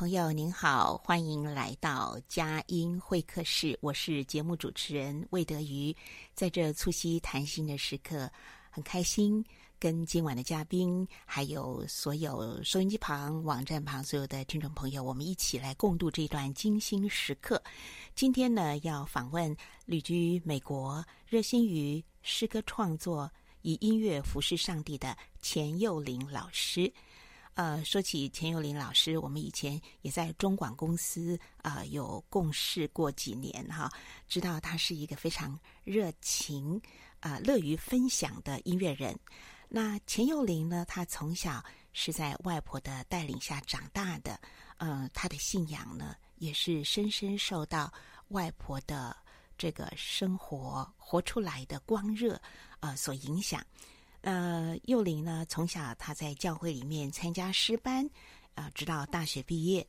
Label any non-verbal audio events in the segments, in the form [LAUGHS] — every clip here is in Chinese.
朋友，您好，欢迎来到佳音会客室。我是节目主持人魏德瑜。在这促膝谈心的时刻，很开心跟今晚的嘉宾，还有所有收音机旁、网站旁所有的听众朋友，我们一起来共度这段精心时刻。今天呢，要访问旅居美国、热心于诗歌创作、以音乐服侍上帝的钱又龄老师。呃，说起钱又龄老师，我们以前也在中广公司啊、有共事过几年哈，知道他是一个非常热情啊、乐于分享的音乐人。那钱又龄呢，他从小是在外婆的带领下长大的，呃，他的信仰呢也是深深受到外婆的这个生活活出来的光热呃所影响。呃，幼龄呢，从小他在教会里面参加诗班，呃，直到大学毕业，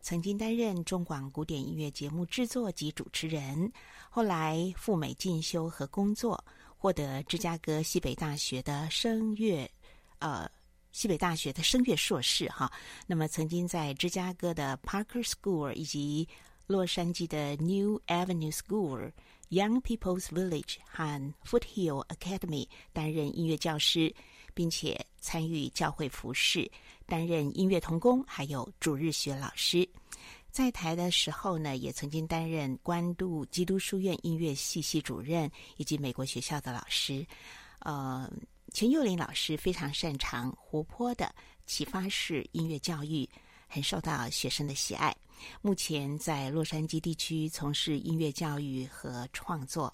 曾经担任中广古典音乐节目制作及主持人。后来赴美进修和工作，获得芝加哥西北大学的声乐，呃，西北大学的声乐硕士哈。那么曾经在芝加哥的 Parker School 以及洛杉矶的 New Avenue School。Young People's Village 和 Foothill Academy 担任音乐教师，并且参与教会服饰，担任音乐童工，还有主日学老师。在台的时候呢，也曾经担任关渡基督书院音乐系系主任以及美国学校的老师。呃，钱又林老师非常擅长活泼的启发式音乐教育，很受到学生的喜爱。目前在洛杉矶地区从事音乐教育和创作。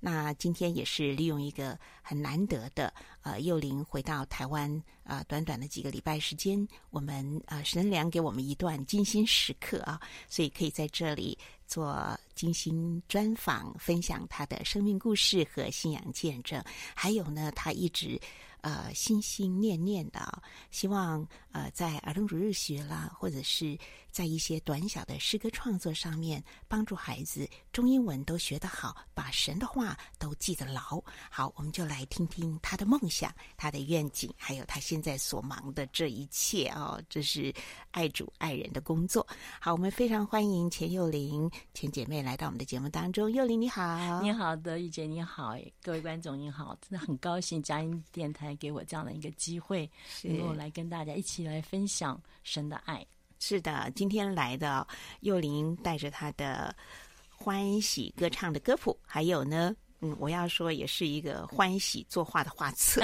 那今天也是利用一个很难得的呃幼龄回到台湾啊、呃，短短的几个礼拜时间，我们呃神良给我们一段精心时刻啊，所以可以在这里做精心专访，分享他的生命故事和信仰见证。还有呢，他一直。呃，心心念念的，希望呃，在儿童主日学啦，或者是在一些短小的诗歌创作上面，帮助孩子中英文都学得好，把神的话都记得牢。好，我们就来听听他的梦想、他的愿景，还有他现在所忙的这一切哦，这是爱主爱人的工作。好，我们非常欢迎钱幼玲钱姐妹来到我们的节目当中。幼玲你好，你好，德玉姐你好，各位观众你好，真的很高兴佳音电台。给我这样的一个机会，能够来跟大家一起来分享神的爱。是的，今天来的幼林带着他的欢喜歌唱的歌谱，还有呢，嗯，我要说也是一个欢喜作画的画册。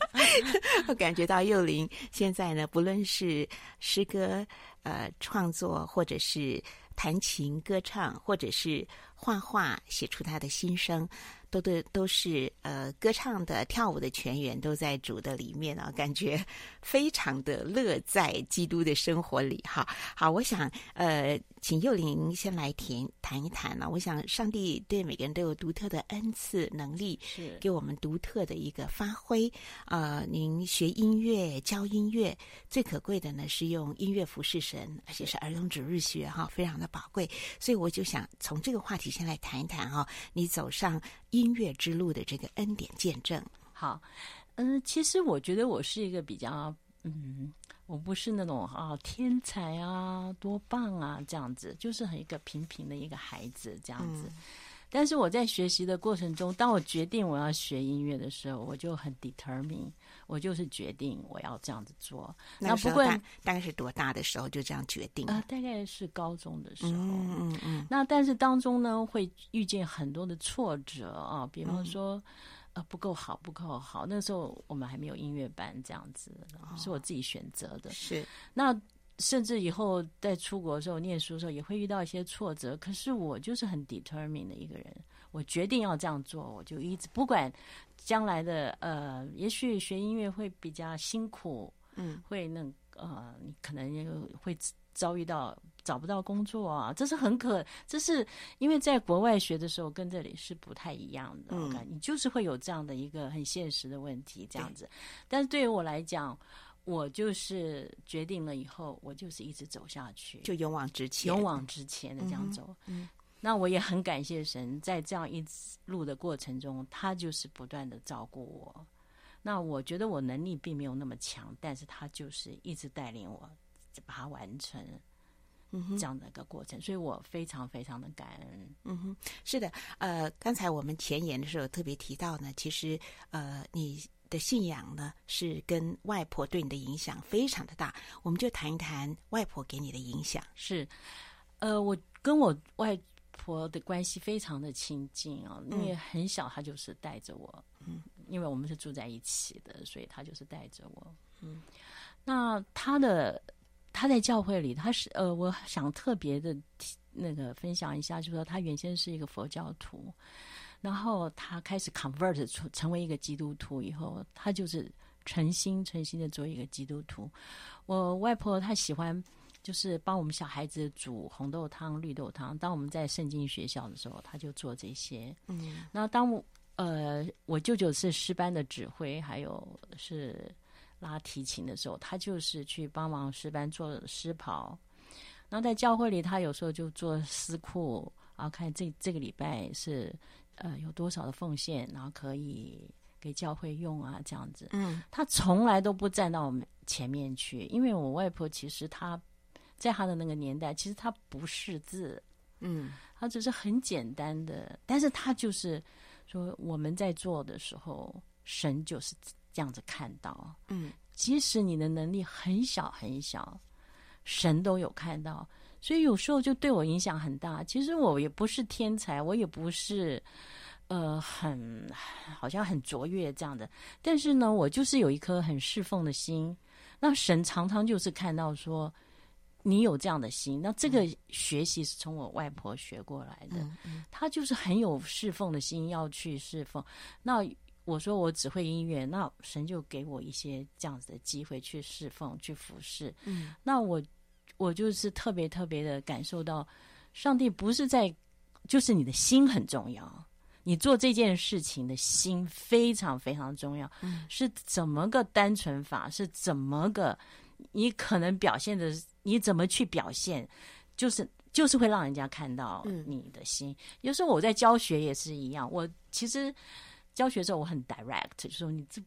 [LAUGHS] 我感觉到幼林现在呢，不论是诗歌呃创作，或者是弹琴歌唱，或者是画画写出他的心声。都都都是呃歌唱的跳舞的全员都在主的里面啊，感觉 [LAUGHS] 非常的乐在基督的生活里哈。好，我想呃请幼林先来谈谈一谈呢、啊。我想上帝对每个人都有独特的恩赐能力，是给我们独特的一个发挥。呃，您学音乐教音乐最可贵的呢是用音乐服侍神，而且是儿童主日学哈，非常的宝贵。所以我就想从这个话题先来谈一谈哈，你走上。音乐之路的这个恩典见证，好，嗯、呃，其实我觉得我是一个比较嗯我不是那种啊天才啊多棒啊这样子，就是很一个平平的一个孩子这样子。嗯但是我在学习的过程中，当我决定我要学音乐的时候，我就很 determine，我就是决定我要这样子做。那不过大概是多大的时候就这样决定？啊、呃，大概是高中的时候。嗯嗯嗯。那但是当中呢，会遇见很多的挫折啊，比方说，嗯、呃，不够好，不够好。那时候我们还没有音乐班这样子，是我自己选择的。哦、是。那。甚至以后在出国的时候、念书的时候，也会遇到一些挫折。可是我就是很 determined 的一个人，我决定要这样做，我就一直不管将来的呃，也许学音乐会比较辛苦，嗯，会那呃，你可能也会遭遇到找不到工作啊，这是很可，这是因为在国外学的时候跟这里是不太一样的，嗯，你就是会有这样的一个很现实的问题，这样子。但是对于我来讲，我就是决定了以后，我就是一直走下去，就勇往直前，勇往直前的这样走。嗯，嗯，那我也很感谢神，在这样一路的过程中，他就是不断的照顾我。那我觉得我能力并没有那么强，但是他就是一直带领我把它完成，嗯，这样的一个过程，所以我非常非常的感恩。嗯哼，是的，呃，刚才我们前言的时候特别提到呢，其实呃，你。的信仰呢，是跟外婆对你的影响非常的大。我们就谈一谈外婆给你的影响。是，呃，我跟我外婆的关系非常的亲近啊，因为很小，她就是带着我。嗯，因为我们是住在一起的，所以她就是带着我。嗯，那她的她在教会里，她是呃，我想特别的那个分享一下，就是说她原先是一个佛教徒。然后他开始 convert 出成为一个基督徒以后，他就是诚心诚心的做一个基督徒。我外婆她喜欢就是帮我们小孩子煮红豆汤、绿豆汤。当我们在圣经学校的时候，他就做这些。嗯，那当我呃我舅舅是诗班的指挥，还有是拉提琴的时候，他就是去帮忙诗班做诗袍。然后在教会里，他有时候就做司库，然后看这这个礼拜是。呃，有多少的奉献，然后可以给教会用啊？这样子，嗯，他从来都不站到我们前面去，因为我外婆其实她在他的那个年代，其实他不识字，嗯，他只是很简单的，但是他就是说我们在做的时候，神就是这样子看到，嗯，即使你的能力很小很小，神都有看到。所以有时候就对我影响很大。其实我也不是天才，我也不是呃很好像很卓越这样的。但是呢，我就是有一颗很侍奉的心。那神常常就是看到说你有这样的心。那这个学习是从我外婆学过来的，她就是很有侍奉的心要去侍奉。那我说我只会音乐，那神就给我一些这样子的机会去侍奉、去服侍。嗯，那我。我就是特别特别的感受到，上帝不是在，就是你的心很重要，你做这件事情的心非常非常重要。嗯，是怎么个单纯法？是怎么个？你可能表现的，你怎么去表现？就是就是会让人家看到你的心。嗯，有时候我在教学也是一样，我其实教学的时候我很 direct，就是说你这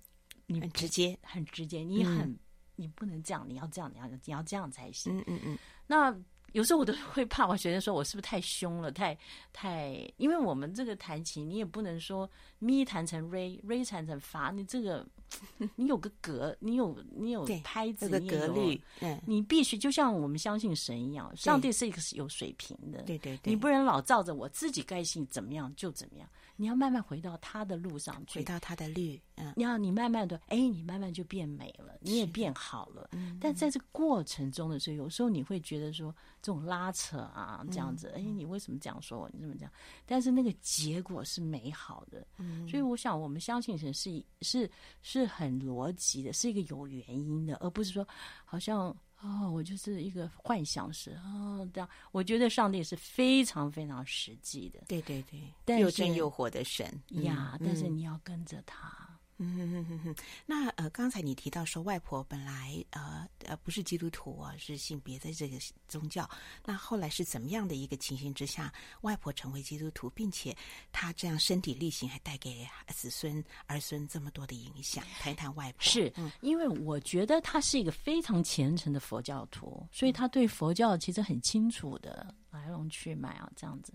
你很直接，很直接，你很。嗯你不能这样，你要这样，你要你要这样才行。嗯嗯嗯。那有时候我都会怕，我学生说我是不是太凶了，太太，因为我们这个弹琴，你也不能说咪弹成 re，re 弹成发，你这个 [LAUGHS] 你有个格，你有你有拍子，这个格律，嗯，你必须就像我们相信神一样，上帝是一个是有水平的，对对对，你不能老照着我自己该信怎么样就怎么样。你要慢慢回到他的路上去，回到他的律。嗯，你要你慢慢的，哎，你慢慢就变美了，你也变好了。嗯，但在这个过程中的时候，有时候你会觉得说这种拉扯啊，这样子，哎，你为什么这样说我？你怎么讲？但是那个结果是美好的。嗯，所以我想，我们相信神是是是很逻辑的，是一个有原因的，而不是说好像。哦，我就是一个幻想式哦，这样我觉得上帝是非常非常实际的，对对对，又真又活的神呀。但是你要跟着他，嗯哼哼哼哼，那呃，刚才你提到说外婆本来呃呃不是基督徒啊，是信别的这个宗教。那后来是怎么样的一个情形之下，外婆成为基督徒，并且她这样身体力行，还带给子孙儿孙这么多的影响？谈一谈外婆，是、嗯、因为我觉得她是一个非常虔诚的佛教徒，所以她对佛教其实很清楚的来龙去脉啊，这样子。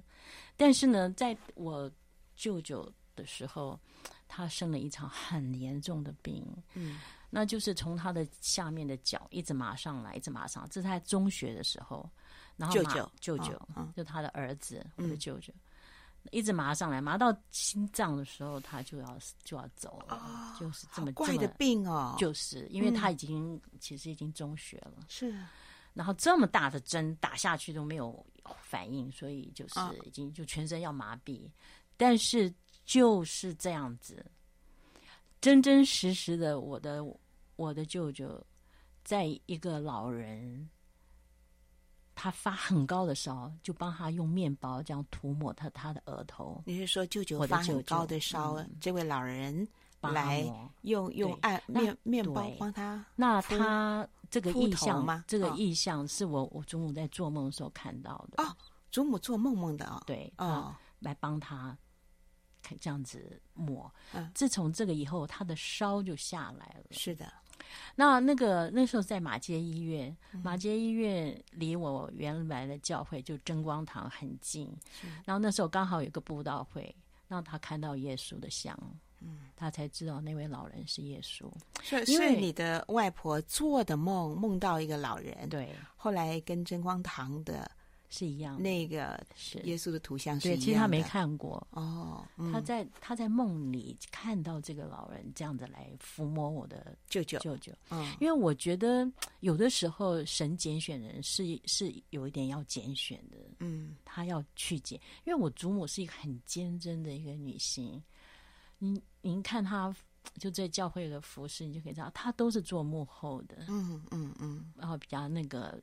但是呢，在我舅舅的时候。他生了一场很严重的病，嗯，那就是从他的下面的脚一直麻上来，一直麻上。这是在中学的时候，然后舅舅舅舅，哦、就他的儿子，我的舅舅，嗯、一直麻上来，麻到心脏的时候，他就要就要走了，哦、就是这么怪的病哦。就是因为他已经、嗯、其实已经中学了，是，然后这么大的针打下去都没有反应，所以就是已经就全身要麻痹，哦、但是。就是这样子，真真实实的，我的我的舅舅，在一个老人，他发很高的烧，就帮他用面包这样涂抹他他的额头。你是说舅舅发很高的烧，嗯、这位老人来用用按面面包帮他？那他这个意象吗？这个意象是我我祖母在做梦的时候看到的。哦，祖母做梦梦的啊、哦？对，哦，来帮他。这样子抹，嗯，自从这个以后，他的烧就下来了。是的，那那个那时候在马街医院，嗯、马街医院离我原来的教会就真光堂很近。然后那时候刚好有个布道会，让他看到耶稣的像，嗯，他才知道那位老人是耶稣。是因为你的外婆做的梦，梦到一个老人，对，后来跟真光堂的。是一样，那个是耶稣的图像是一样的。对，其实他没看过哦。嗯、他在他在梦里看到这个老人这样子来抚摸我的舅舅舅舅。嗯，因为我觉得有的时候神拣选人是是有一点要拣选的。嗯，他要去拣，因为我祖母是一个很坚贞的一个女性。您您看她就在教会的服饰，你就可以知道她都是做幕后的。嗯嗯嗯，然后比较那个。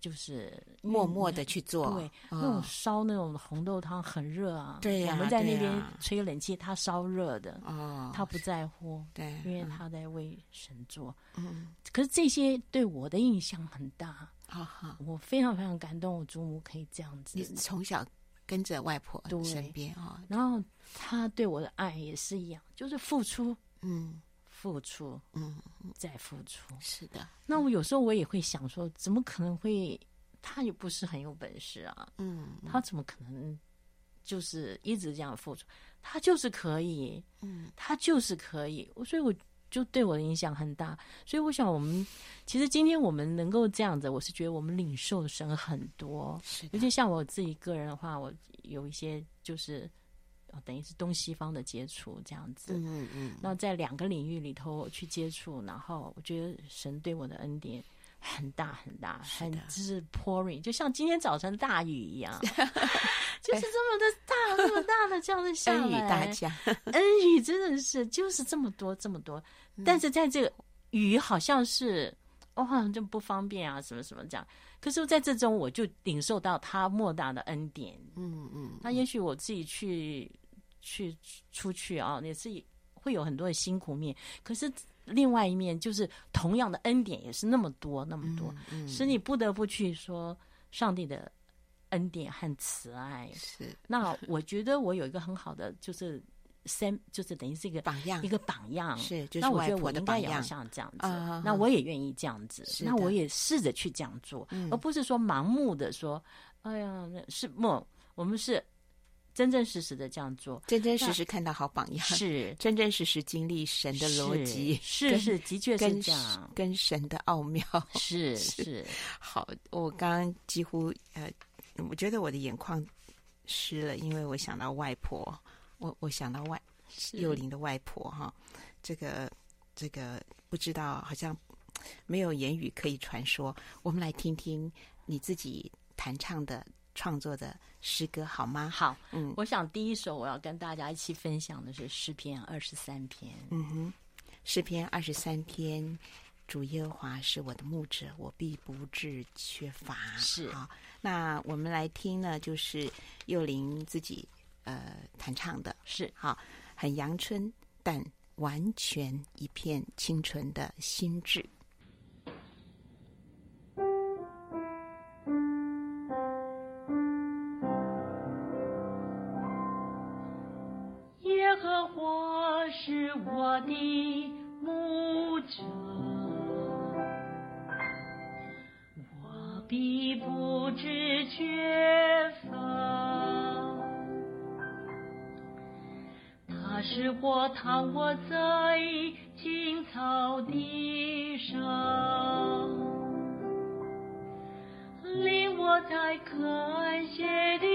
就是默默的去做，对，那种烧那种红豆汤很热啊，对呀，我们在那边吹冷气，他烧热的，哦，他不在乎，对，因为他在为神做，嗯，可是这些对我的印象很大，哈哈，我非常非常感动，我祖母可以这样子，你从小跟着外婆身边啊，然后他对我的爱也是一样，就是付出，嗯。付出，嗯，再付出，是的。那我有时候我也会想说，怎么可能会？他也不是很有本事啊，嗯，他怎么可能就是一直这样付出？他就是可以，嗯，他就是可以。所以我就对我的影响很大。所以我想，我们其实今天我们能够这样子，我是觉得我们领受的神很多。是，尤其像我自己个人的话，我有一些就是。等于是东西方的接触这样子，嗯嗯，嗯，那在两个领域里头去接触，然后我觉得神对我的恩典很大很大，很就是 pouring，就像今天早晨大雨一样，[LAUGHS] 就是这么的大，这么大的这样的下来，[LAUGHS] 恩雨大家，恩雨真的是就是这么多这么多，但是在这个雨好像是我，好像就不方便啊，什么什么这样。可是在这中，我就领受到他莫大的恩典，嗯嗯，那也许我自己去。去出去啊，也是会有很多的辛苦面。可是另外一面，就是同样的恩典也是那么多那么多，嗯嗯、使你不得不去说上帝的恩典和慈爱。是。那我觉得我有一个很好的，就是三，就是等于是一个榜样，一个榜样。是。就是、那我觉得我应该也要像这样子。啊、那我也愿意这样子。那我也试着去这样做，嗯、而不是说盲目的说，哎呀，那是梦。我们是。真真实实的这样做，真真实实看到好榜样，是。真真实实经历神的逻辑，是是的确是这样，跟神的奥妙，[LAUGHS] 是。是。好。我刚刚几乎呃，我觉得我的眼眶湿了，因为我想到外婆，我我想到外幼龄的外婆哈，这个这个不知道，好像没有言语可以传说。我们来听听你自己弹唱的。创作的诗歌好吗？好，嗯，我想第一首我要跟大家一起分享的是诗篇二十三篇。嗯哼，诗篇二十三篇，主耶和华是我的牧者，我必不致缺乏。是啊，那我们来听呢，就是幼林自己呃弹唱的，是好，很阳春，但完全一片清纯的心智。的牧者，我必不知缺乏。他使我躺卧在青草地上，令我在可安歇的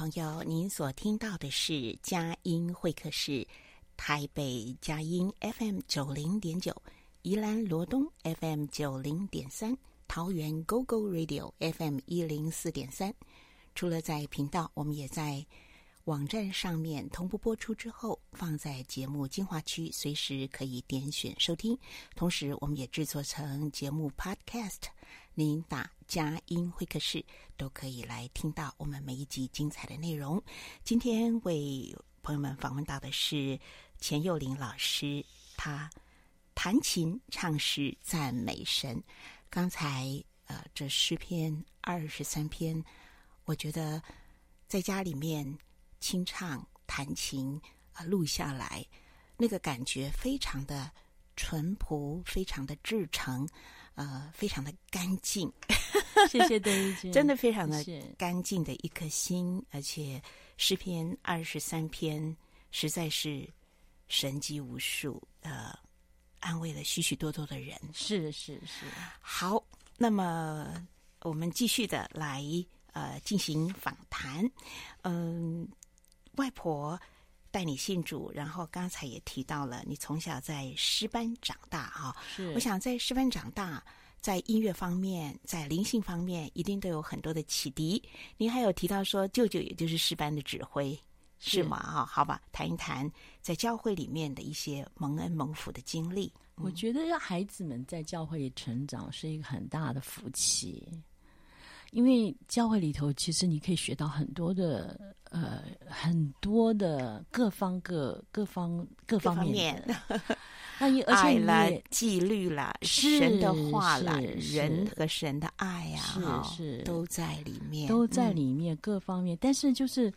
朋友，您所听到的是佳音会客室，台北佳音 FM 九零点九，宜兰罗东 FM 九零点三，桃园 GO GO Radio FM 一零四点三。除了在频道，我们也在网站上面同步播出之后，放在节目精华区，随时可以点选收听。同时，我们也制作成节目 Podcast。您打佳音会客室都可以来听到我们每一集精彩的内容。今天为朋友们访问到的是钱佑林老师，他弹琴唱诗赞美神。刚才呃，这诗篇二十三篇，我觉得在家里面清唱弹琴啊、呃，录下来，那个感觉非常的淳朴，非常的至诚。呃，非常的干净，[LAUGHS] 谢谢邓丽君，真的非常的干净的一颗心，而且诗篇二十三篇实在是神机无数，呃，安慰了许许多多的人。是是是，好，那么我们继续的来呃进行访谈。嗯、呃，外婆。带你信主，然后刚才也提到了你从小在诗班长大哈。是，我想在诗班长大，在音乐方面，在灵性方面，一定都有很多的启迪。您还有提到说，舅舅也就是诗班的指挥，是，是吗？哈，好吧，谈一谈在教会里面的一些蒙恩蒙福的经历。我觉得让孩子们在教会里成长是一个很大的福气。因为教会里头，其实你可以学到很多的，呃，很多的各方各各方各方面的。那你而且啦，纪律啦，神的话啦，人和神的爱呀，是是都在里面，都在里面各方面。但是就是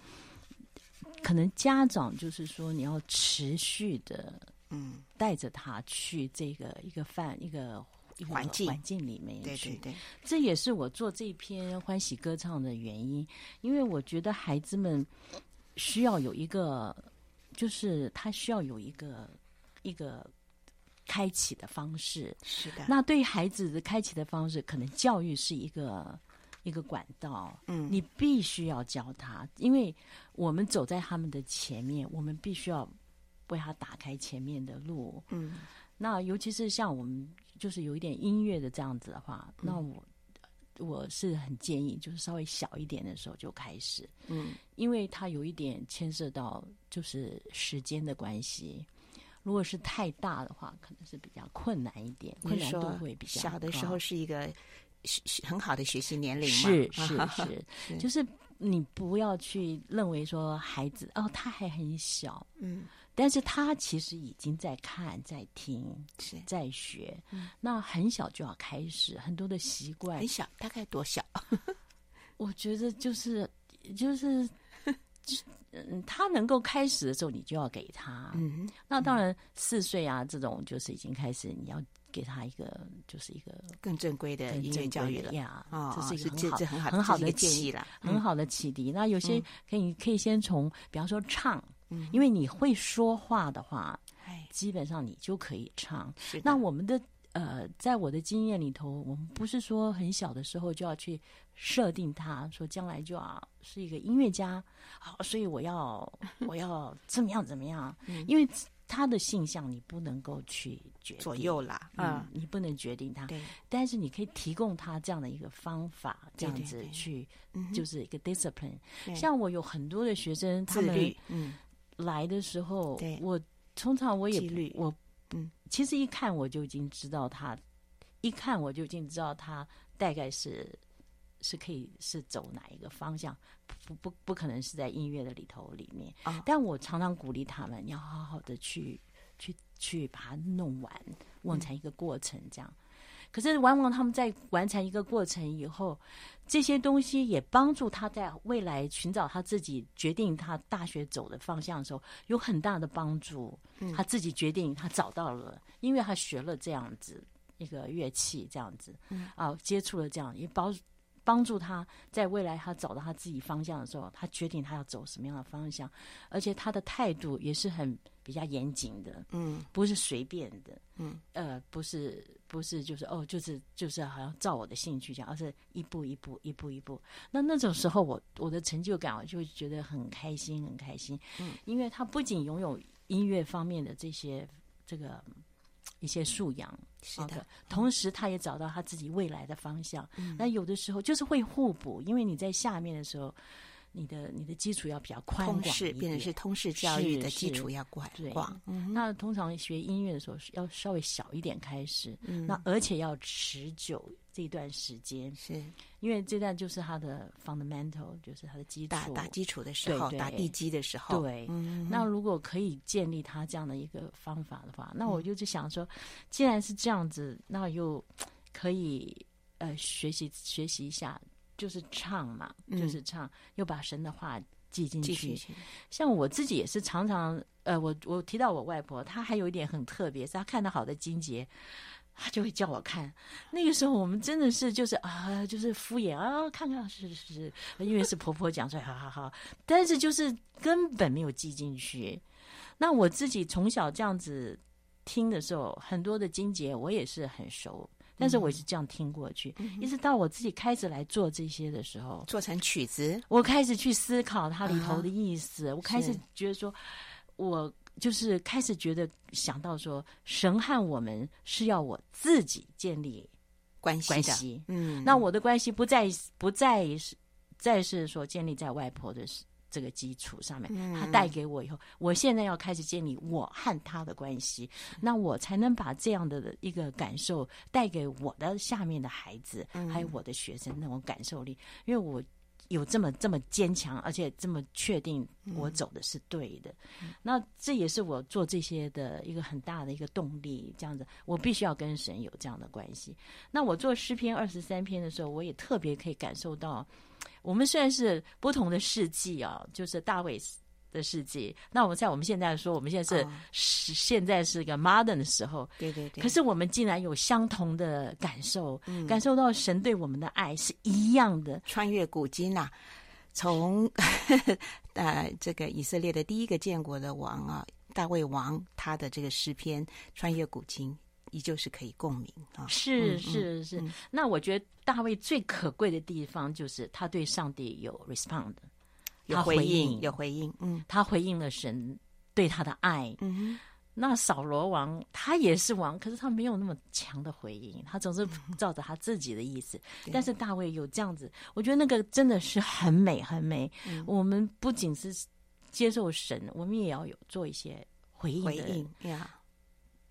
可能家长就是说，你要持续的，嗯，带着他去这个一个饭一个。环境环境里面，对对对，这也是我做这篇欢喜歌唱的原因，因为我觉得孩子们需要有一个，就是他需要有一个一个开启的方式。是的。那对于孩子的开启的方式，可能教育是一个一个管道。嗯，你必须要教他，因为我们走在他们的前面，我们必须要为他打开前面的路。嗯，那尤其是像我们就是有一点音乐的这样子的话，嗯、那我。我是很建议，就是稍微小一点的时候就开始，嗯，因为它有一点牵涉到就是时间的关系。如果是太大的话，可能是比较困难一点，困难度会比较。小的时候是一个很好的学习年龄嘛，是是是，[LAUGHS] 是，就是你不要去认为说孩子哦，他还很小，嗯。但是他其实已经在看、在听、是在学，嗯，那很小就要开始很多的习惯。很小，大概多小？[LAUGHS] 我觉得就是就是，嗯，他能够开始的时候，你就要给他。嗯，那当然四岁啊，这种就是已经开始，你要给他一个就是一个更正规的音乐教育了呀。哦，这是一个很好很好的建议了，很好的启迪。那有些可以可以先从，比方说唱。因为你会说话的话，基本上你就可以唱。那我们的呃，在我的经验里头，我们不是说很小的时候就要去设定他说将来就要是一个音乐家，好，所以我要 [LAUGHS] 我要怎么样怎么样？因为他的性向你不能够去决定。左右啦，嗯，你不能决定他。对，但是你可以提供他这样的一个方法，这样子去就是一个 discipline。像我有很多的学生，他们嗯。来的时候，我通常我也我嗯，其实一看我就已经知道他，一看我就已经知道他大概是是可以是走哪一个方向，不不不可能是在音乐的里头里面。哦，但我常常鼓励他们，你要好好的去去去把它弄完，弄成一个过程这样。嗯可是，往往他们在完成一个过程以后，这些东西也帮助他在未来寻找他自己决定他大学走的方向的时候，有很大的帮助。他自己决定，他找到了，因为他学了这样子一个乐器，这样子啊，接触了这样，也帮帮助他在未来他找到他自己方向的时候，他决定他要走什么样的方向，而且他的态度也是很。比较严谨的，嗯，不是随便的，嗯，呃，不是，不是，就是哦，就是，就是好像照我的兴趣这样，而是一步一步，一步一步。那那种时候我，我我的成就感，我就会觉得很开心，很开心，嗯，因为他不仅拥有音乐方面的这些这个一些素养，是的，嗯，同时他也找到他自己未来的方向。嗯，那有的时候就是会互补，因为你在下面的时候。你的你的基础要比较宽广通识，变成是通识教育的基础要广广。嗯，那通常学音乐的时候，要稍微小一点开始，嗯，那而且要持久这段时间，是。因为这段就是它的 fundamental，就是它的基础，打打基础的时候，打地基的时候，对。那如果可以建立他这样的一个方法的话，那我就就想说，既然是这样子，那又可以呃学习学习一下。就是唱嘛，就是唱，嗯、又把神的话记进去。像我自己也是常常，呃，我我提到我外婆，她还有一点很特别，是她看到好的金节，她就会叫我看。那个时候我们真的是就是啊，就是敷衍啊，看看是是是，因为是婆婆讲出来，好好好。但是就是根本没有记进去。那我自己从小这样子听的时候，很多的经节我也是很熟。但是我是这样听过去，嗯，一直到我自己开始来做这些的时候，做成曲子，我开始去思考它里头的意思，啊，我开始觉得说，我就是开始觉得想到说，神和我们是要我自己建立关系关系，嗯，那我的关系不再不再是再是说建立在外婆的事。这个基础上面，他带给我以后，我现在要开始建立我和他的关系，那我才能把这样的一个感受带给我的下面的孩子，还有我的学生那种感受力，因为我有这么这么坚强，而且这么确定我走的是对的，那这也是我做这些的一个很大的一个动力。这样子，我必须要跟神有这样的关系。那我做诗篇二十三篇的时候，我也特别可以感受到。我们虽然是不同的世纪啊，就是大卫的世界。那我们在我们现在说，我们现在是现在是个 modern 的时候，对对对。可是我们竟然有相同的感受，嗯、感受到神对我们的爱是一样的，穿越古今呐、啊，从 [LAUGHS] 呃，这个以色列的第一个建国的王啊，大卫王，他的这个诗篇穿越古今，依旧是可以共鸣啊。是是是，那我觉得大卫最可贵的地方就是他对上帝有 respond，有回应，有回应。嗯，他回应了神对他的爱。嗯。那扫罗王他也是王，可是他没有那么强的回应，他总是 [LAUGHS] 照着他自己的意思。嗯、[LAUGHS] 但是大卫有这样子，我觉得那个真的是很美很美。嗯、[LAUGHS] 我们不仅是接受神，我们也要有做一些回应的回应呀。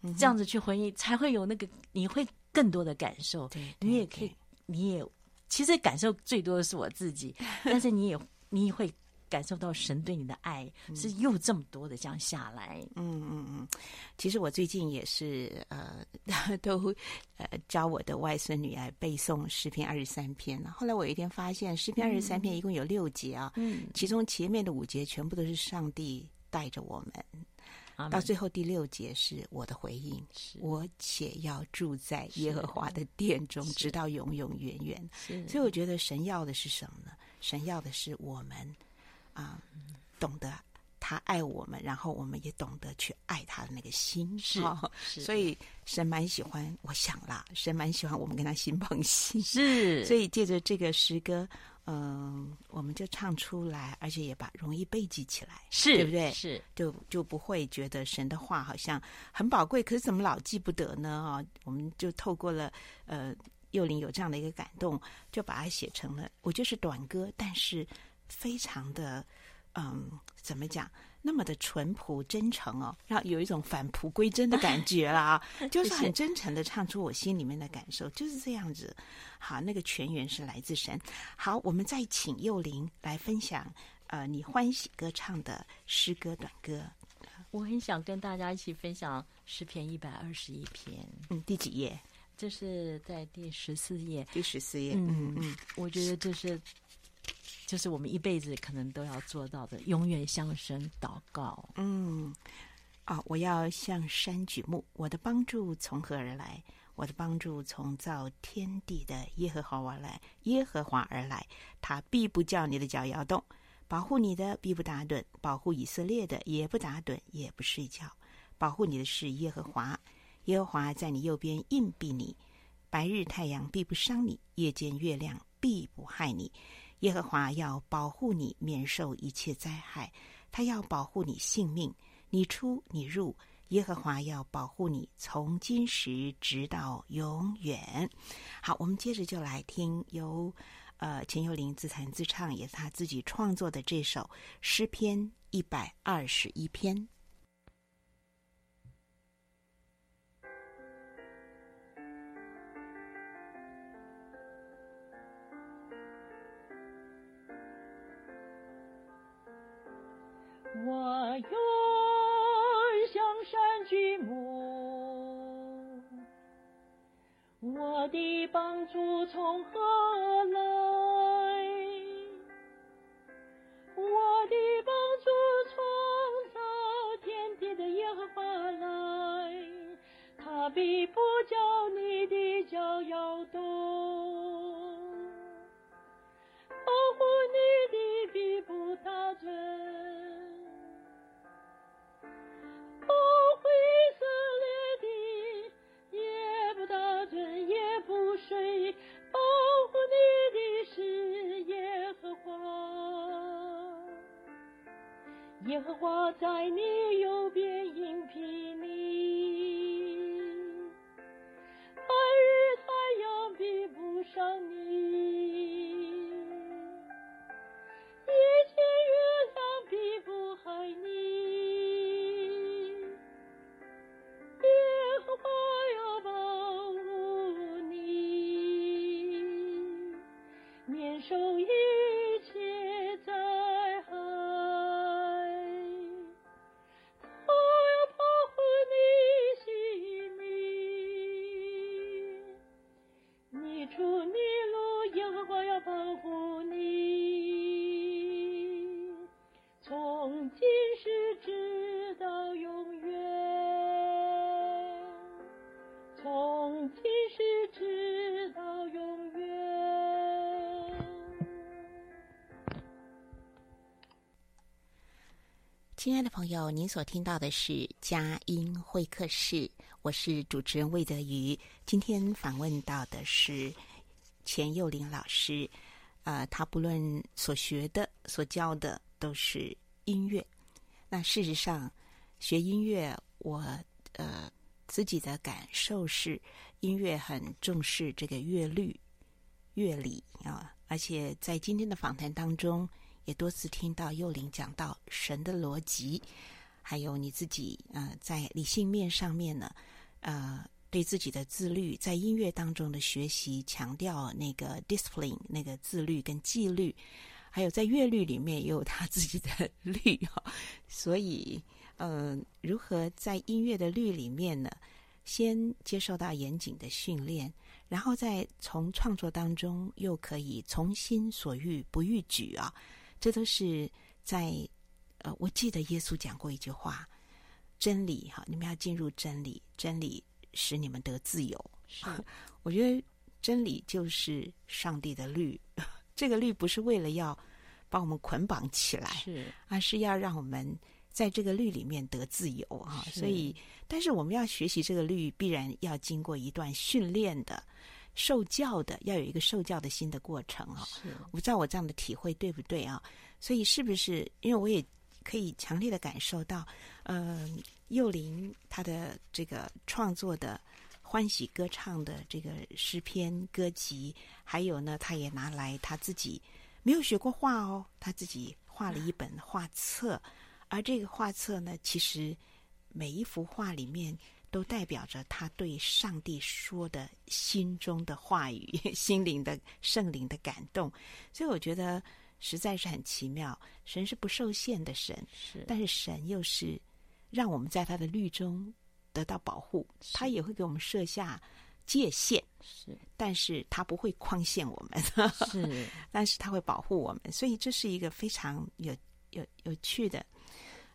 嗯、这样子去回应，才会有那个你会更多的感受。对对对，你也可以，你也其实感受最多的是我自己，但是你也你也会。感受到神对你的爱是又这么多的这样下来，嗯嗯嗯。其实我最近也是呃，[LAUGHS] 都呃教我的外孙女儿背诵诗篇二十三篇。后来我有一天发现，诗篇二十三篇一共有六节啊，嗯，其中前面的五节全部都是上帝带着我们，嗯、到最后第六节是我的回应，是我且要住在耶和华的殿中，直到永永远远。所以我觉得神要的是什么呢？神要的是我们。啊，懂得他爱我们，然后我们也懂得去爱他的那个心，是，哦、是所以神蛮喜欢，我想啦，神蛮喜欢我们跟他心碰心，是，[LAUGHS] 所以借着这个诗歌，嗯、呃，我们就唱出来，而且也把容易背记起来，是对不对？是，就就不会觉得神的话好像很宝贵，可是怎么老记不得呢？啊、哦，我们就透过了呃幼龄有这样的一个感动，就把它写成了，我就是短歌，但是。非常的，嗯，怎么讲？那么的淳朴真诚哦，让有一种返璞归真的感觉啦，[LAUGHS] 就是很真诚的唱出我心里面的感受，就是这样子。好，那个泉源是来自神。好，我们再请幼龄来分享，呃，你欢喜歌唱的诗歌短歌。我很想跟大家一起分享诗篇一百二十一篇。嗯，第几页？这是在第十四页。第十四页。嗯嗯，我觉得这是。就是我们一辈子可能都要做到的，永远向神祷告。嗯，啊、我要向山举目，我的帮助从何而来？我的帮助从造天地的耶和华而来，耶和华而来，他必不叫你的脚摇动，保护你的必不打盹，保护以色列的也不打盹，也不睡觉，保护你的是耶和华，耶和华在你右边荫庇你，白日太阳必不伤你，夜间月亮必不害你。耶和华要保护你免受一切灾害，他要保护你性命，你出你入。耶和华要保护你，从今时直到永远。好，我们接着就来听由呃钱幼龄自弹自唱，也是他自己创作的这首诗篇一百二十一篇。我愿向山举目，我的帮助从何来？我的帮助从造天地的耶和华来，他必不叫你的脚摇耶和华在你右边友，您所听到的是佳音会客室，我是主持人魏德瑜。今天访问到的是钱又伶老师，呃，他不论所学的、所教的都是音乐。那事实上，学音乐，我呃自己的感受是，音乐很重视这个乐律、乐理啊，而且在今天的访谈当中。也多次听到幼灵讲到神的逻辑，还有你自己呃在理性面上面呢，呃对自己的自律，在音乐当中的学习，强调那个 discipline 那个自律跟纪律，还有在乐律里面也有他自己的 [LAUGHS] 律哈，所以呃如何在音乐的律里面呢，先接受到严谨的训练，然后再从创作当中又可以从心所欲不逾矩啊。这都是在呃，我记得耶稣讲过一句话：“真理哈，你们要进入真理，真理使你们得自由。”是，[LAUGHS] 我觉得真理就是上帝的律，[LAUGHS] 这个律不是为了要把我们捆绑起来，是，而是要让我们在这个律里面得自由哈。所以，但是我们要学习这个律，必然要经过一段训练的。受教的要有一个受教的心的过程啊、哦，是我不知道我这样的体会对不对啊？所以是不是因为我也可以强烈的感受到，呃，幼林他的这个创作的欢喜歌唱的这个诗篇歌集，还有呢，他也拿来他自己没有学过画哦，他自己画了一本画册，而这个画册呢，其实每一幅画里面。都代表着他对上帝说的心中的话语，[LAUGHS] 心灵的圣灵的感动，所以我觉得实在是很奇妙。神是不受限的神，是，但是神又是让我们在他的律中得到保护，他也会给我们设下界限，是，但是他不会框限我们，是，[LAUGHS] 但是他会保护我们，所以这是一个非常有有有趣的。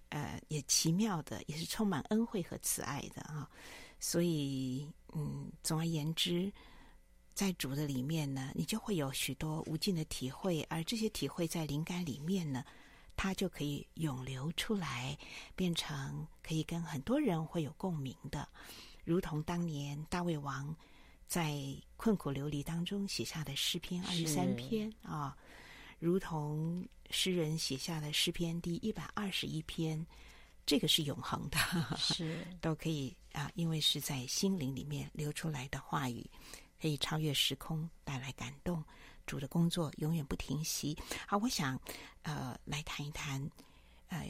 呃，也奇妙的，也是充满恩惠和慈爱的啊！所以，嗯，总而言之，在主的里面呢，你就会有许多无尽的体会，而这些体会在灵感里面呢，它就可以涌流出来，变成可以跟很多人会有共鸣的，如同当年大卫王在困苦流离当中写下的诗篇二十三篇啊。如同诗人写下的诗篇第一百二十一篇，这个是永恒的，[LAUGHS] 是都可以啊，因为是在心灵里面流出来的话语，可以超越时空，带来感动。主的工作永远不停息。好，我想呃来谈一谈，呃，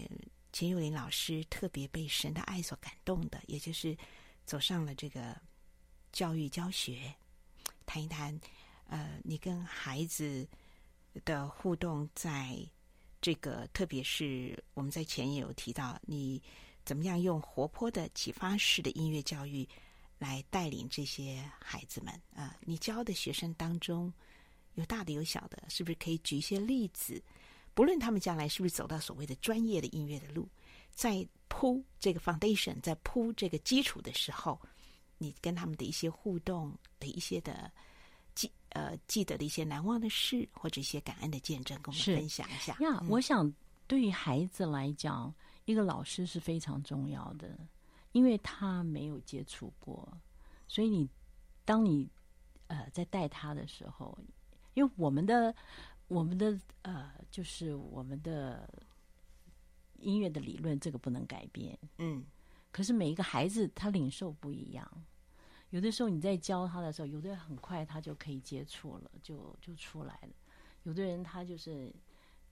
钱又伶老师特别被神的爱所感动的，也就是走上了这个教育教学，谈一谈呃，你跟孩子。的互动，在这个特别是我们在前也有提到，你怎么样用活泼的启发式的音乐教育来带领这些孩子们啊？你教的学生当中有大的有小的，是不是可以举一些例子？不论他们将来是不是走到所谓的专业的音乐的路，在铺这个 foundation，在铺这个基础的时候，你跟他们的一些互动的一些的。记呃记得的一些难忘的事，或者一些感恩的见证，跟我们分享一下呀。我想对于孩子来讲，一个老师是非常重要的，因为他没有接触过，所以你当你呃在带他的时候，因为我们的我们的呃就是我们的音乐的理论，这个不能改变，嗯，可是每一个孩子他领受不一样。有的时候你在教他的时候，有的人很快他就可以接触了，就就出来了。有的人他就是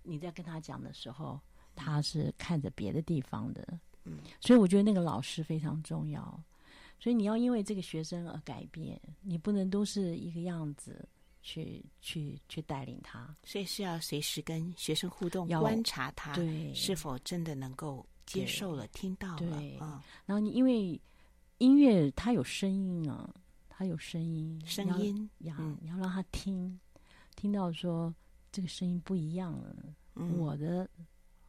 你在跟他讲的时候，他是看着别的地方的。嗯，所以我觉得那个老师非常重要。所以你要因为这个学生而改变，你不能都是一个样子去去去带领他。所以是要随时跟学生互动，观察他对是否真的能够接受了、听到了。对，嗯，然后你因为。音乐它有声音啊，它有声音，声音呀，你要让他听，听到说这个声音不一样了。嗯、我的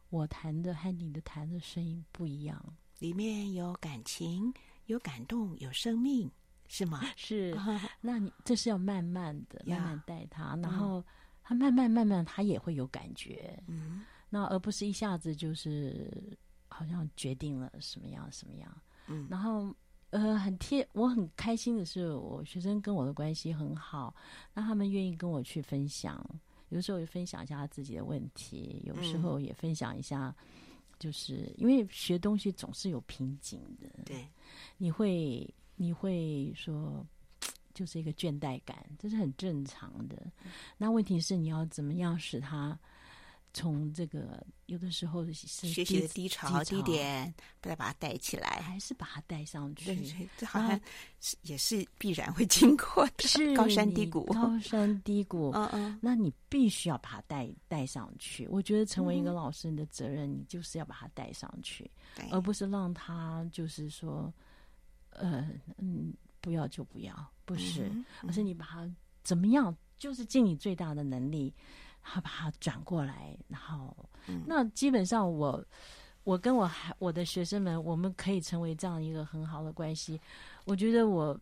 我弹的和你的弹的声音不一样，里面有感情，有感动，有生命，是吗？[LAUGHS] 是。[LAUGHS] 那你这是要慢慢的，慢慢带他，然后他慢慢慢慢他也会有感觉。嗯，那而不是一下子就是。好像决定了什么样什么样。嗯，然后呃，很贴，我很开心的是，我学生跟我的关系很好，那他们愿意跟我去分享，有时候也分享一下他自己的问题，有时候也分享一下，就是因为学东西总是有瓶颈的，对，你会你会说。就是一个倦怠感，这是很正常的。那问题是，你要怎么样使他从这个有的时候是学习的低潮、低点，再把它带起来，还是把它带上去？对，这好像是也是必然会经过的，是高山低谷，高山低谷。嗯嗯，那你必须要把它带带上去。我觉得成为一个老师，你的责任，你就是要把它带上去，而不是让他就是说，呃，嗯。不要就不要，不是，嗯、而是你把它怎么样，就是尽你最大的能力，然后把它转过来，然后，嗯、那基本上我，我跟我还我的学生们，我们可以成为这样一个很好的关系。我觉得我。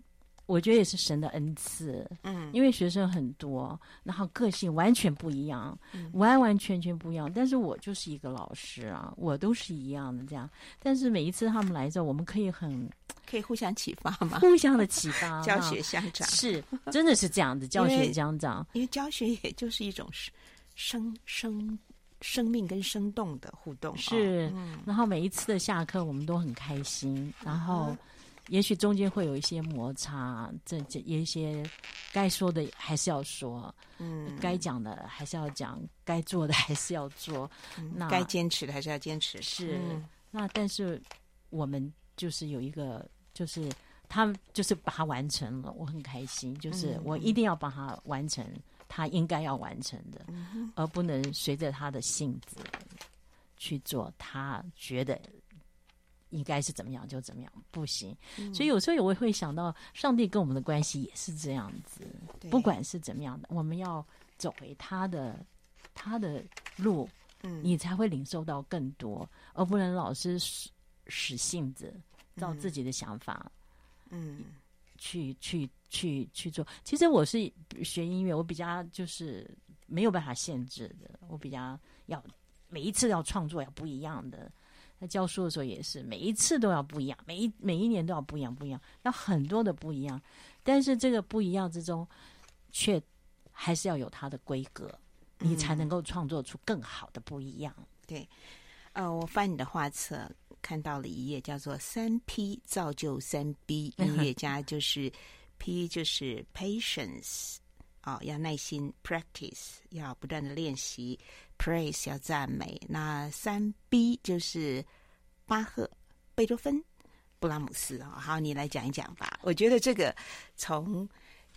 我觉得也是神的恩赐，嗯，因为学生很多，然后个性完全不一样，嗯、完完全全不一样。但是我就是一个老师啊，我都是一样的这样。但是每一次他们来之后，我们可以很可以互相启发嘛，[LAUGHS] 互相的启发，[LAUGHS] 教学相长是，真的是这样子教学相长。因为教学也就是一种生生生命跟生动的互动，是。嗯、然后每一次的下课，我们都很开心，然后。嗯也许中间会有一些摩擦，这这有一些该说的还是要说，嗯，该讲的还是要讲，该做的还是要做，嗯、那该坚持的还是要坚持。是，嗯、那但是我们就是有一个，就是他就是把它完成了，我很开心，就是我一定要把它完成，他应该要完成的，嗯、而不能随着他的性子去做，他觉得。应该是怎么样就怎么样，不行。嗯、所以有时候我也会想到，上帝跟我们的关系也是这样子。不管是怎么样的，我们要走回他的他的路，嗯，你才会领受到更多，而不能老是使使性子，照自己的想法，嗯，去去去去做。其实我是学音乐，我比较就是没有办法限制的，我比较要每一次要创作要不一样的。在教书的时候也是，每一次都要不一样，每一每一年都要不一样，不一样，要很多的不一样。但是这个不一样之中，却还是要有它的规格，你才能够创作出更好的不一样。嗯、对，呃，我翻你的画册看到了一页，叫做“三 P 造就三 B [LAUGHS] 音乐家”，就是 P 就是 patience 啊、哦，要耐心 practice，要不断的练习。Praise 要赞美，那三 B 就是巴赫、贝多芬、布拉姆斯啊。好，你来讲一讲吧。我觉得这个从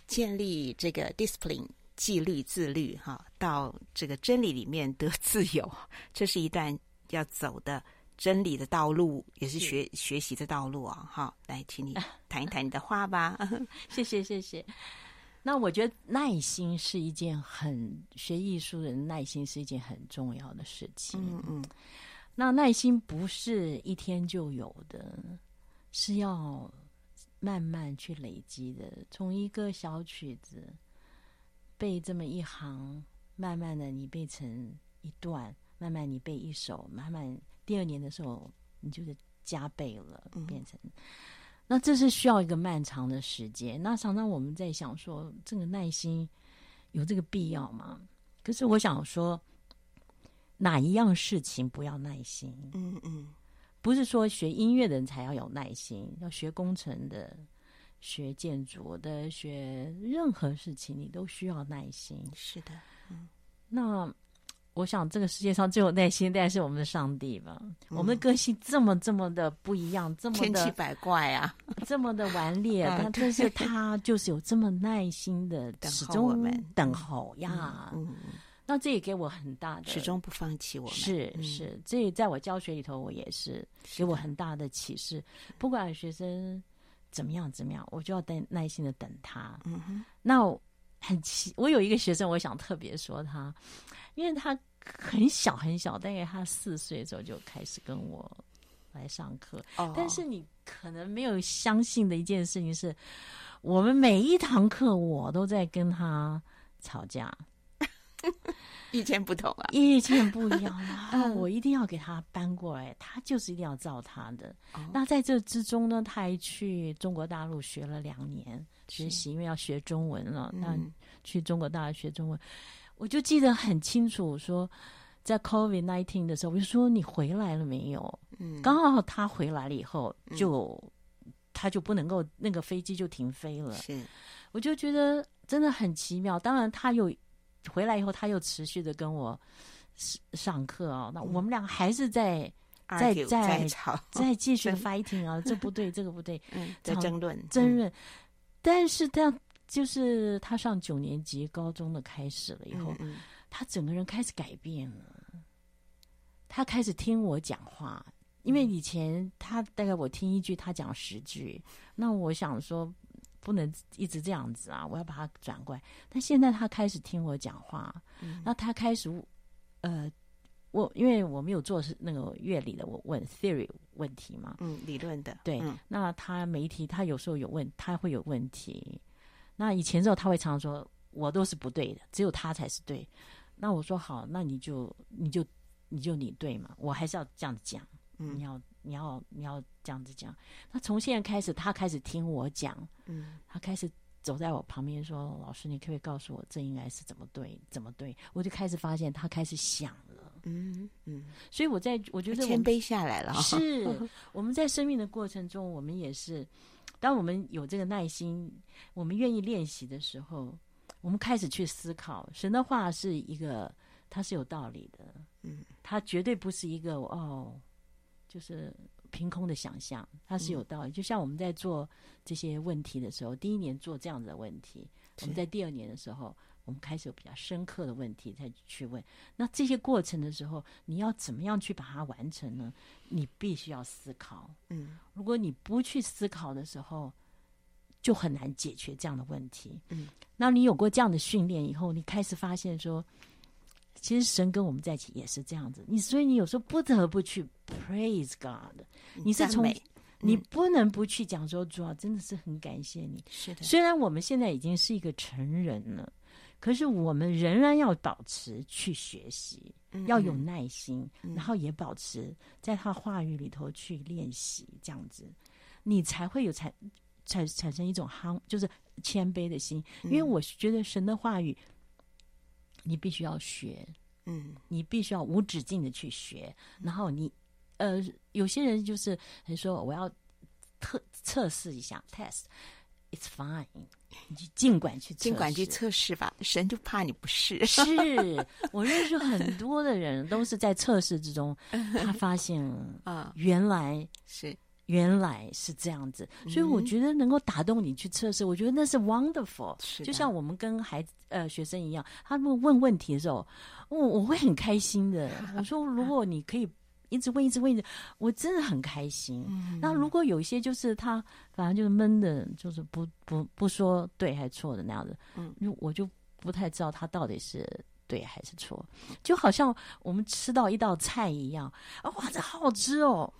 建立这个 discipline 纪律自律哈，到这个真理里面得自由，这是一段要走的真理的道路，也是学是学习的道路啊。好，来，请你谈一谈你的话吧。[LAUGHS] 谢谢，谢谢。那我觉得耐心是一件很学艺术的人，耐心是一件很重要的事情。嗯嗯，那耐心不是一天就有的，是要慢慢去累积的。从一个小曲子背这么一行，慢慢的你背成一段，慢慢你背一首，慢慢第二年的时候你就是加倍了，变成。嗯那这是需要一个漫长的时间。那常常我们在想说，这个耐心有这个必要吗？可是我想说，哪一样事情不要耐心？嗯嗯，不是说学音乐的人才要有耐心，要学工程的、学建筑的、学任何事情，你都需要耐心。是的，嗯，那。我想这个世界上最有耐心的，应该是我们的上帝吧。嗯、我们的个性这么这么的不一样，这么的千奇百怪啊，[LAUGHS] 这么的顽劣，嗯、[LAUGHS] 但但是他就是有这么耐心的始终等候呀。嗯，嗯那这也给我很大的始终不放弃我们。是是，这也在我教学里头，我也是给我很大的启示。不管学生怎么样怎么样，我就要等耐心的等他。嗯哼，那很奇，我有一个学生，我想特别说他，因为他。很小很小，大概他四岁的时候就开始跟我来上课。哦，但是你可能没有相信的一件事情是，我们每一堂课我都在跟他吵架。[LAUGHS] 意见不同啊，意见不一样啊，[LAUGHS] 我一定要给他搬过来，他就是一定要照他的。嗯、那在这之中呢，他还去中国大陆学了两年学习，因为要学中文了。那去中国大陆学中文，我就记得很清楚，说在 COVID nineteen 的时候，我就说你回来了没有？嗯，刚好他回来了以后，就、嗯、他就不能够那个飞机就停飞了。是，我就觉得真的很奇妙。当然，他又回来以后，他又持续的跟我上课啊。那我们俩还是在、嗯、在在在，继续 fighting 啊，这不对，这个不对，嗯、在争论争论。嗯、但是他就是他上九年级高中的开始了以后，嗯嗯、他整个人开始改变了，他开始听我讲话。因为以前他大概我听一句，他讲十句，那我想说不能一直这样子啊，我要把他转过来。但现在他开始听我讲话，嗯、那他开始呃，我因为我没有做是那个乐理的，我问 theory 问题嘛，嗯，理论的，对。嗯、那他每一题他有时候有问，他会有问题。那以前之后他会常常说我都是不对的，只有他才是对。那我说好，那你就你就你就你对嘛，我还是要这样子讲。嗯你要你要你要这样子讲。那从现在开始，他开始听我讲，嗯，他开始走在我旁边说：“老师，你可不可以告诉我这应该是怎么对，怎么对？”我就开始发现他开始想了，嗯嗯。所以我在我觉得谦卑下来了。是 [LAUGHS] 我们在生命的过程中，我们也是，当我们有这个耐心，我们愿意练习的时候，我们开始去思考神的话是一个，它是有道理的，嗯，它绝对不是一个哦。就是凭空的想象，它是有道理。嗯、就像我们在做这些问题的时候，第一年做这样子的问题，我们在第二年的时候，我们开始有比较深刻的问题再去问。那这些过程的时候，你要怎么样去把它完成呢？你必须要思考。嗯，如果你不去思考的时候，就很难解决这样的问题。嗯，那你有过这样的训练以后，你开始发现说。其实神跟我们在一起也是这样子，你所以你有时候不得不去 praise God，你是从你不能不去讲说主啊，真的是很感谢你。是的，虽然我们现在已经是一个成人了，可是我们仍然要保持去学习，要有耐心，然后也保持在他话语里头去练习，这样子，你才会有产产产生一种夯，就是谦卑的心。因为我觉得神的话语。你必须要学，嗯，你必须要无止境的去学。然后你，呃，有些人就是说我要测测试一下，test，it's fine，你就尽管去尽管去测试吧。神就怕你不是。[LAUGHS] 是我认识很多的人都是在测试之中，[LAUGHS] 他发现啊，原来 [LAUGHS] 是。原来是这样子，所以我觉得能够打动你去测试，我觉得那是 wonderful。是。就像我们跟孩子呃学生一样，他们问问题的时候，我我会很开心的。我说如果你可以一直问，一直问，一直，我真的很开心。那如果有一些就是他反正就是闷的，就是不不不说对还是错的那样子，嗯，我就不太知道他到底是对还是错。就好像我们吃到一道菜一样，哇，这好好吃哦，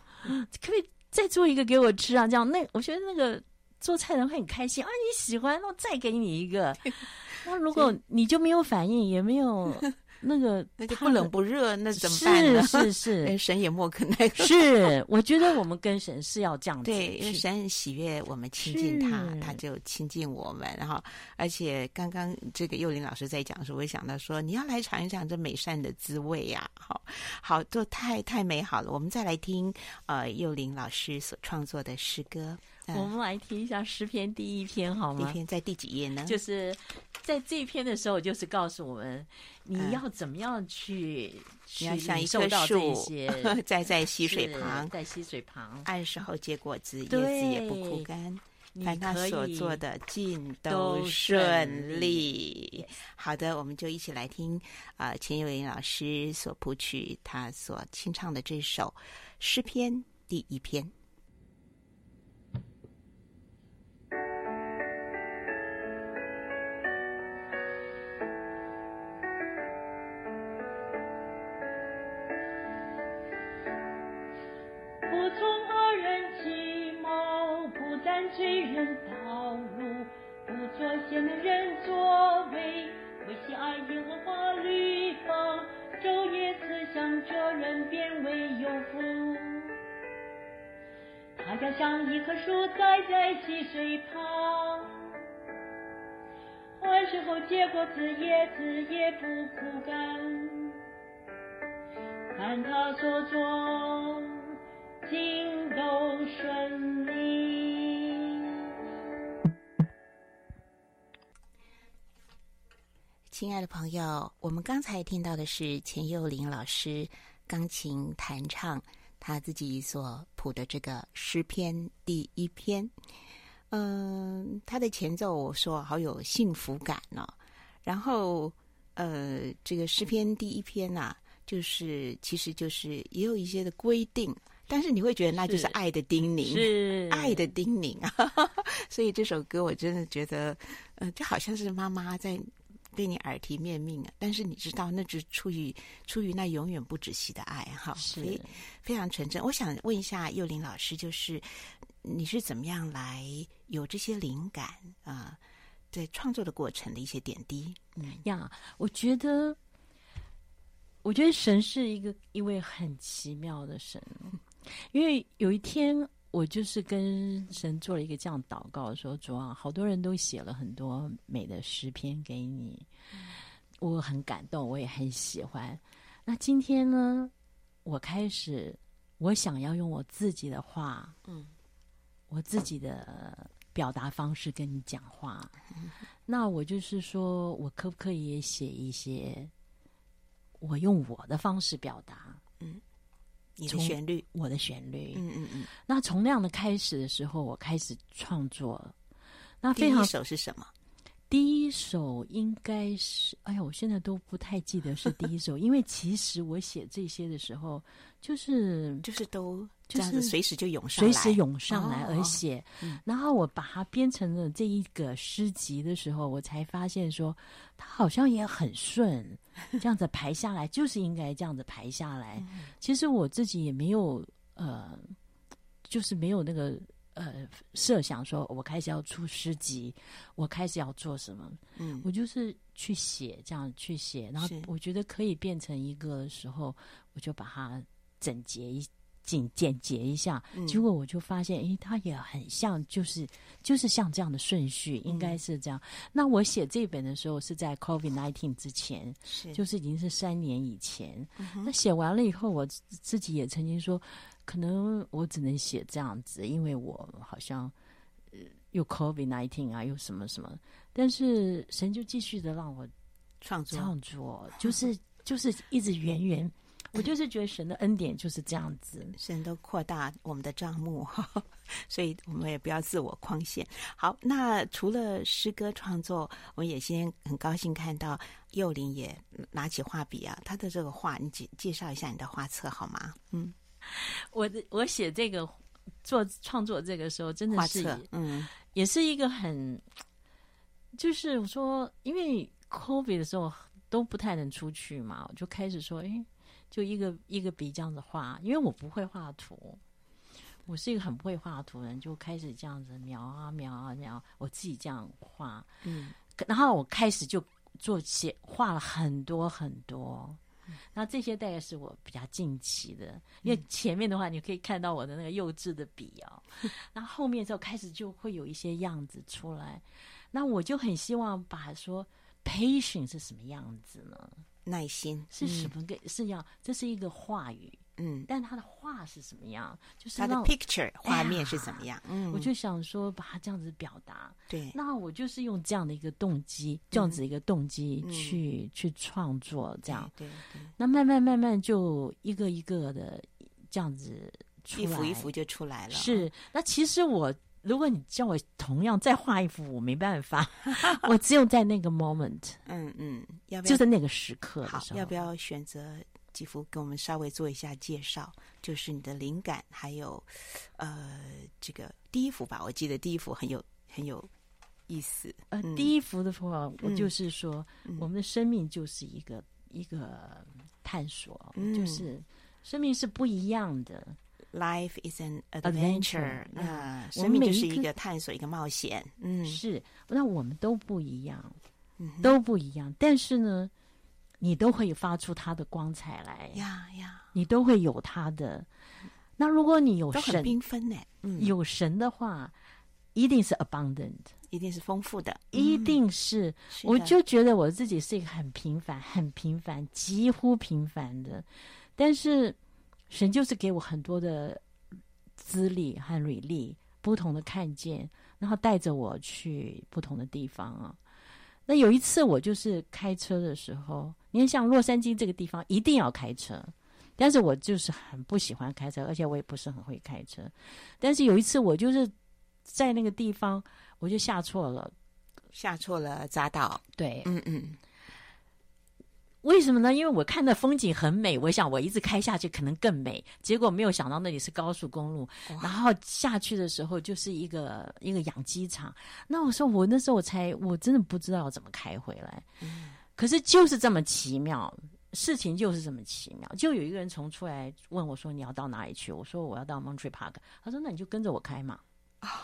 可以？再做一个给我吃啊！这样，那我觉得那个做菜人会很开心啊！你喜欢，那我再给你一个。[LAUGHS] 那如果你就没有反应，也没有。那个那就不冷不热，那怎么办呢？是是是，[LAUGHS] 神也莫可奈何。是，我觉得我们跟神是要这样子。对，因为神喜悦我们亲近他，他就亲近我们。然后，而且刚刚这个幼林老师在讲的时候，我想到说，你要来尝一尝这美善的滋味呀！好，好，这太太美好了。我们再来听呃幼林老师所创作的诗歌。我们来听一下诗篇第一篇好吗？第一篇在第几页呢？就是在这一篇的时候，就是告诉我们你要怎么样去，你要像一棵树，[LAUGHS] 栽在溪水旁，在溪水旁，按时候结果子，叶子也不枯干，凡他所做的尽都顺利。好的，我们就一起来听啊，钱友林老师所谱曲，他所清唱的这首诗篇第一篇。罪人道路，不做亵慢人作为，为喜爱耶和华律法。将这人变为有福。他将像一棵树栽在溪水旁，完事后结果子，叶子也不枯干。看他所做，尽都顺亲爱的朋友，我们刚才听到的是钱佑玲老师钢琴弹唱他自己所谱的这个诗篇第一篇。嗯，他的前奏我说好有幸福感哦。然后，呃，这个诗篇第一篇呐、啊，就是其实就是也有一些的规定，但是你会觉得那就是爱的叮咛，是，是爱的叮咛啊。[LAUGHS] 所以这首歌我真的觉得，呃，就好像是妈妈在。对你耳提面命啊！但是你知道，那是出于出于那永远不止息的爱哈，所以非常纯真。我想问一下幼林老师，就是你是怎么样来有这些灵感啊、呃？在创作的过程的一些点滴。嗯呀，我觉得，我觉得神是一个一位很奇妙的神，[LAUGHS] 因为有一天。我就是跟神做了一个这样祷告，说主啊，好多人都写了很多美的诗篇给你，我很感动，我也很喜欢。那今天呢，我开始，我想要用我自己的话，嗯，我自己的表达方式跟你讲话。[LAUGHS] 那我就是说，我可不可以也写一些，我用我的方式表达？嗯。你的旋律，我的旋律，嗯嗯嗯。那从那样的开始的时候，我开始创作。那非常第一首是什么？第一首应该是，哎呀，我现在都不太记得是第一首，因为其实我写这些的时候，就是就是都。就是随时就涌上来，随时涌上来而且，哦，然后我把它编成了这一个诗集的时候，我才发现说，它好像也很顺，这样子排下来就是应该这样子排下来。其实我自己也没有呃，就是没有那个呃设想说，我开始要出诗集，我开始要做什么，嗯，我就是去写，这样去写，然后我觉得可以变成一个的时候，我就把它整洁一。简简洁一下，结果我就发现，哎，它也很像，就是就是像这样的顺序，应该是这样。嗯、那我写这本的时候是在 COVID nineteen 之前，是就是已经是三年以前。嗯、那写完了以后，我自己也曾经说，可能我只能写这样子，因为我好像呃又 COVID nineteen 啊，又什么什么。但是神就继续的让我创作创作，就是就是一直源源。[LAUGHS] 我就是觉得神的恩典就是这样子，神都扩大我们的帐幕，[LAUGHS] 所以我们也不要自我框限。好，那除了诗歌创作，我也先很高兴看到幼林也拿起画笔啊，他的这个画，你介介绍一下你的画册好吗？嗯，我的我写这个做创作这个时候，真的是嗯，也是一个很，就是我说，因为 COVID 的时候都不太能出去嘛，我就开始说，哎。就一个一个笔这样子画，因为我不会画图，我是一个很不会画图的人，就开始这样子描啊描啊描，我自己这样画，嗯，然后我开始就做写画了很多很多，那、嗯、这些大概是我比较近期的，因为前面的话你可以看到我的那个幼稚的笔哦，[LAUGHS] 那、嗯、后，后面之后开始就会有一些样子出来，那我就很希望把说 patience 是什么样子呢？耐心是什么个？是要这是一个话语，嗯，但他的话是什么样？就是他的 picture 画面是怎么样？嗯，我就想说把它这样子表达。对，那我就是用这样的一个动机，这样子一个动机去去创作，这样。对对。那慢慢慢慢就一个一个的这样子，一幅一幅就出来了。是，那其实我。如果你叫我同样再画一幅，我没办法，[LAUGHS] 我只有在那个 moment，嗯嗯，要不要就在那个时刻好，要不要选择几幅给我们稍微做一下介绍？就是你的灵感，还有呃，这个第一幅吧，我记得第一幅很有很有意思。呃，第一幅的话，我就是说，嗯、我们的生命就是一个一个探索，嗯、就是生命是不一样的。Life is an adventure，那生命就是一个探索，一个冒险。嗯，是。那我们都不一样，都不一样。但是呢，你都会发出它的光彩来呀呀，你都会有它的。那如果你有神，缤纷呢？嗯，有神的话，一定是 abundant，一定是丰富的，一定是。我就觉得我自己是一个很平凡、很平凡、几乎平凡的，但是神就是给我很多的资历和履历，不同的看见，然后带着我去不同的地方啊。那有一次，我就是开车的时候，你看，像洛杉矶这个地方，一定要开车，但是我就是很不喜欢开车，而且我也不是很会开车。但是有一次，我就是在那个地方，我就下错了，下错了匝道。对，嗯嗯。为什么呢？因为我看的风景很美，我想我一直开下去可能更美。结果没有想到那里是高速公路，然后下去的时候就是一个一个养鸡场。那我说我那时候我才我真的不知道怎么开回来。嗯，可是就是这么奇妙，事情就是这么奇妙。就有一个人从出来问我说：“你要到哪里去？”我说：“我要到 Monterey Park。”他说：“那你就跟着我开嘛。”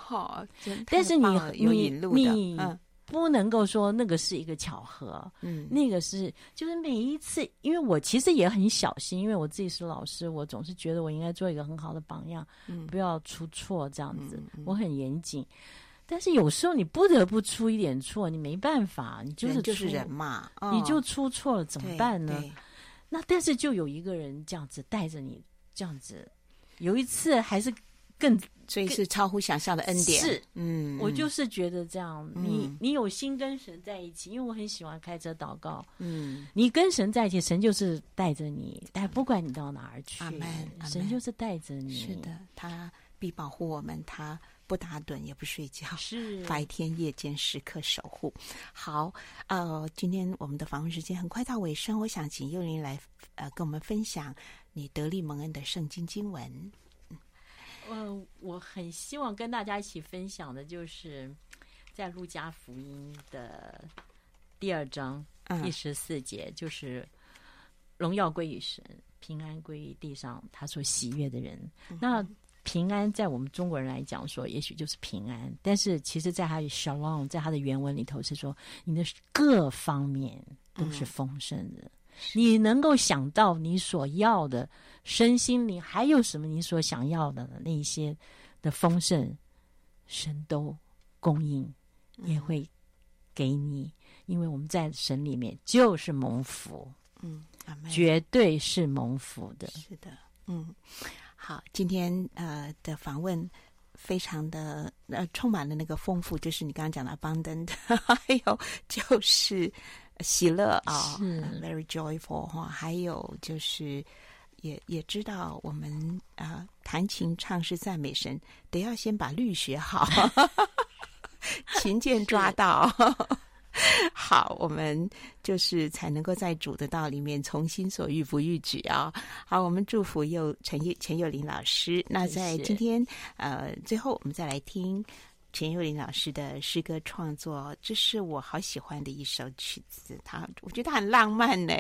哦，但是你你嗯。不能够说那个是一个巧合，嗯，那个是就是每一次，因为我其实也很小心，因为我自己是老师，我总是觉得我应该做一个很好的榜样，嗯，不要出错这样子，嗯，我很严谨。但是有时候你不得不出一点错，你没办法，你就是就是人嘛，哦，你就出错了怎么办呢？那但是就有一个人这样子带着你，这样子，有一次还是更。所以是超乎想象的恩典。是，嗯，我就是觉得这样，嗯、你你有心跟神在一起，因为我很喜欢开车祷告。嗯，你跟神在一起，神就是带着你，但不管你到哪儿去，阿门，神就是带着你。是的，他必保护我们，他不打盹也不睡觉，是白天夜间时刻守护。好，呃，今天我们的访问时间很快到尾声，我想请幼林来呃跟我们分享你得力蒙恩的圣经经文。呃，我很希望跟大家一起分享的，就是在路加福音的第二章第十四节，就是荣耀归于神，平安归于地上他所喜悦的人。那平安在我们中国人来讲说，也许就是平安，但是其实在他的 Shalom，在他的原文里头是说，你的各方面都是丰盛的。你能够想到你所要的身心灵，还有什么你所想要的那一些的丰盛，神都供应，也会给你，因为我们在神里面就是蒙福，嗯，绝对是蒙福的，是的，嗯，好，今天呃的访问非常的呃充满了那个丰富，就是你刚刚讲的 abundant，[LAUGHS] 还有就是。喜乐啊、oh，very joyful 哈，还有就是也也知道我们啊弹琴唱诗赞美神，得要先把律学好，[LAUGHS] 琴键抓到，[LAUGHS] 好，我们就是才能够在主的道里面从心所欲不逾矩啊。好，我们祝福又陈幼钱幼玲老师。那在今天呃最后，我们再来听。钱幼玲老师的诗歌创作，这是我好喜欢的一首曲子。他我觉得他很浪漫呢，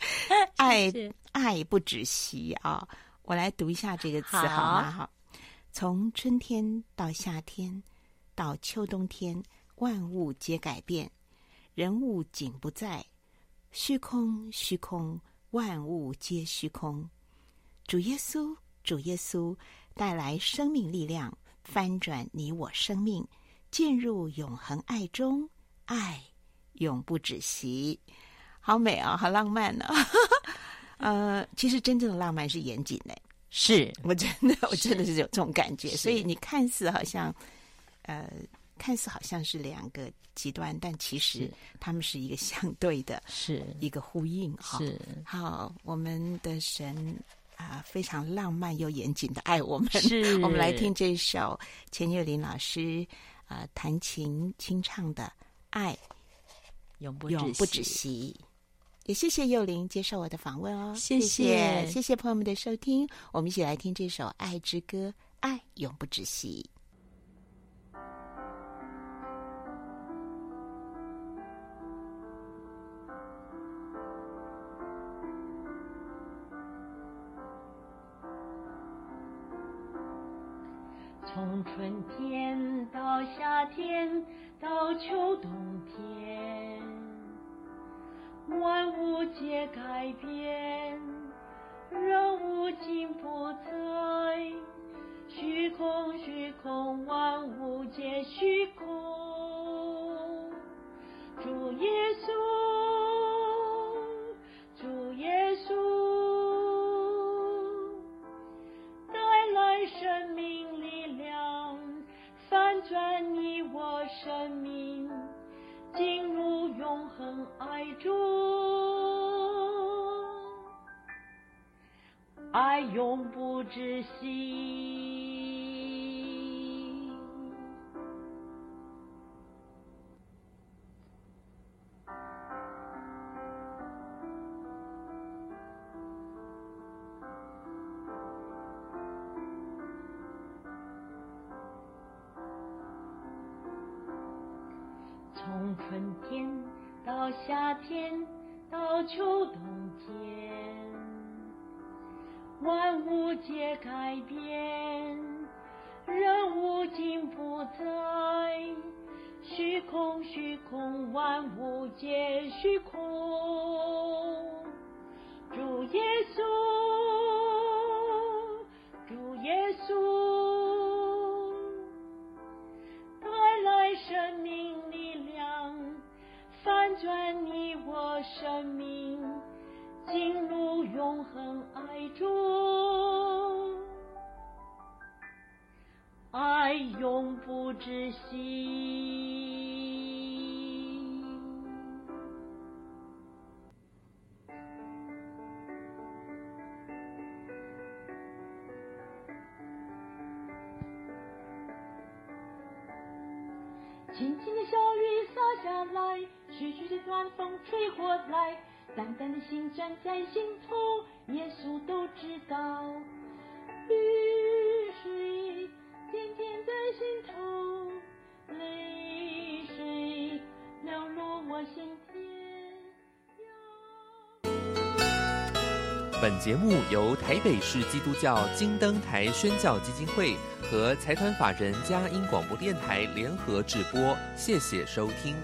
[LAUGHS] 爱爱不止息啊！我来读一下这个词好吗？好，从春天到夏天，到秋冬天，万物皆改变，人物景不在，虚空虚空，万物皆虚空。主耶稣，主耶稣，带来生命力量。翻转你我生命，进入永恒爱中，爱永不止息。好美啊，好浪漫啊！[LAUGHS] 呃，其实真正的浪漫是严谨的，是我真的，我真的是有这种感觉。所以你看似好像，呃，看似好像是两个极端，但其实他们是一个相对的，是一个呼应。是好，我们的神。啊，非常浪漫又严谨的爱我们。是，[LAUGHS] 我们来听这首钱幼玲老师啊、呃、弹琴清唱的《爱永不永不止息》。也谢谢幼林接受我的访问哦，谢谢，谢谢朋友们的收听。我们一起来听这首《爱之歌》，爱永不止息。从春天到夏天到秋冬天，万物皆改变，人无尽不在，虚空虚空，万物皆虚空。主耶稣，生命。进入永恒爱中，爱永不止息。到夏天到秋冬天，万物皆改变，人无尽不在，虚空虚空，万物皆虚空。轻轻的小雨洒下来，徐徐的暖风吹过来，淡淡的心钻在心头，耶稣都知道。雨水点点在心头，泪水流入我心田。本节目由台北市基督教金灯台宣教基金会和财团法人佳音广播电台联合直播，谢谢收听。